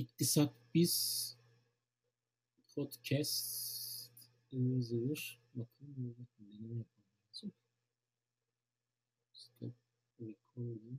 İktisak biz podcast ıvır zıvır bakın deneme yapalım. Stop recording.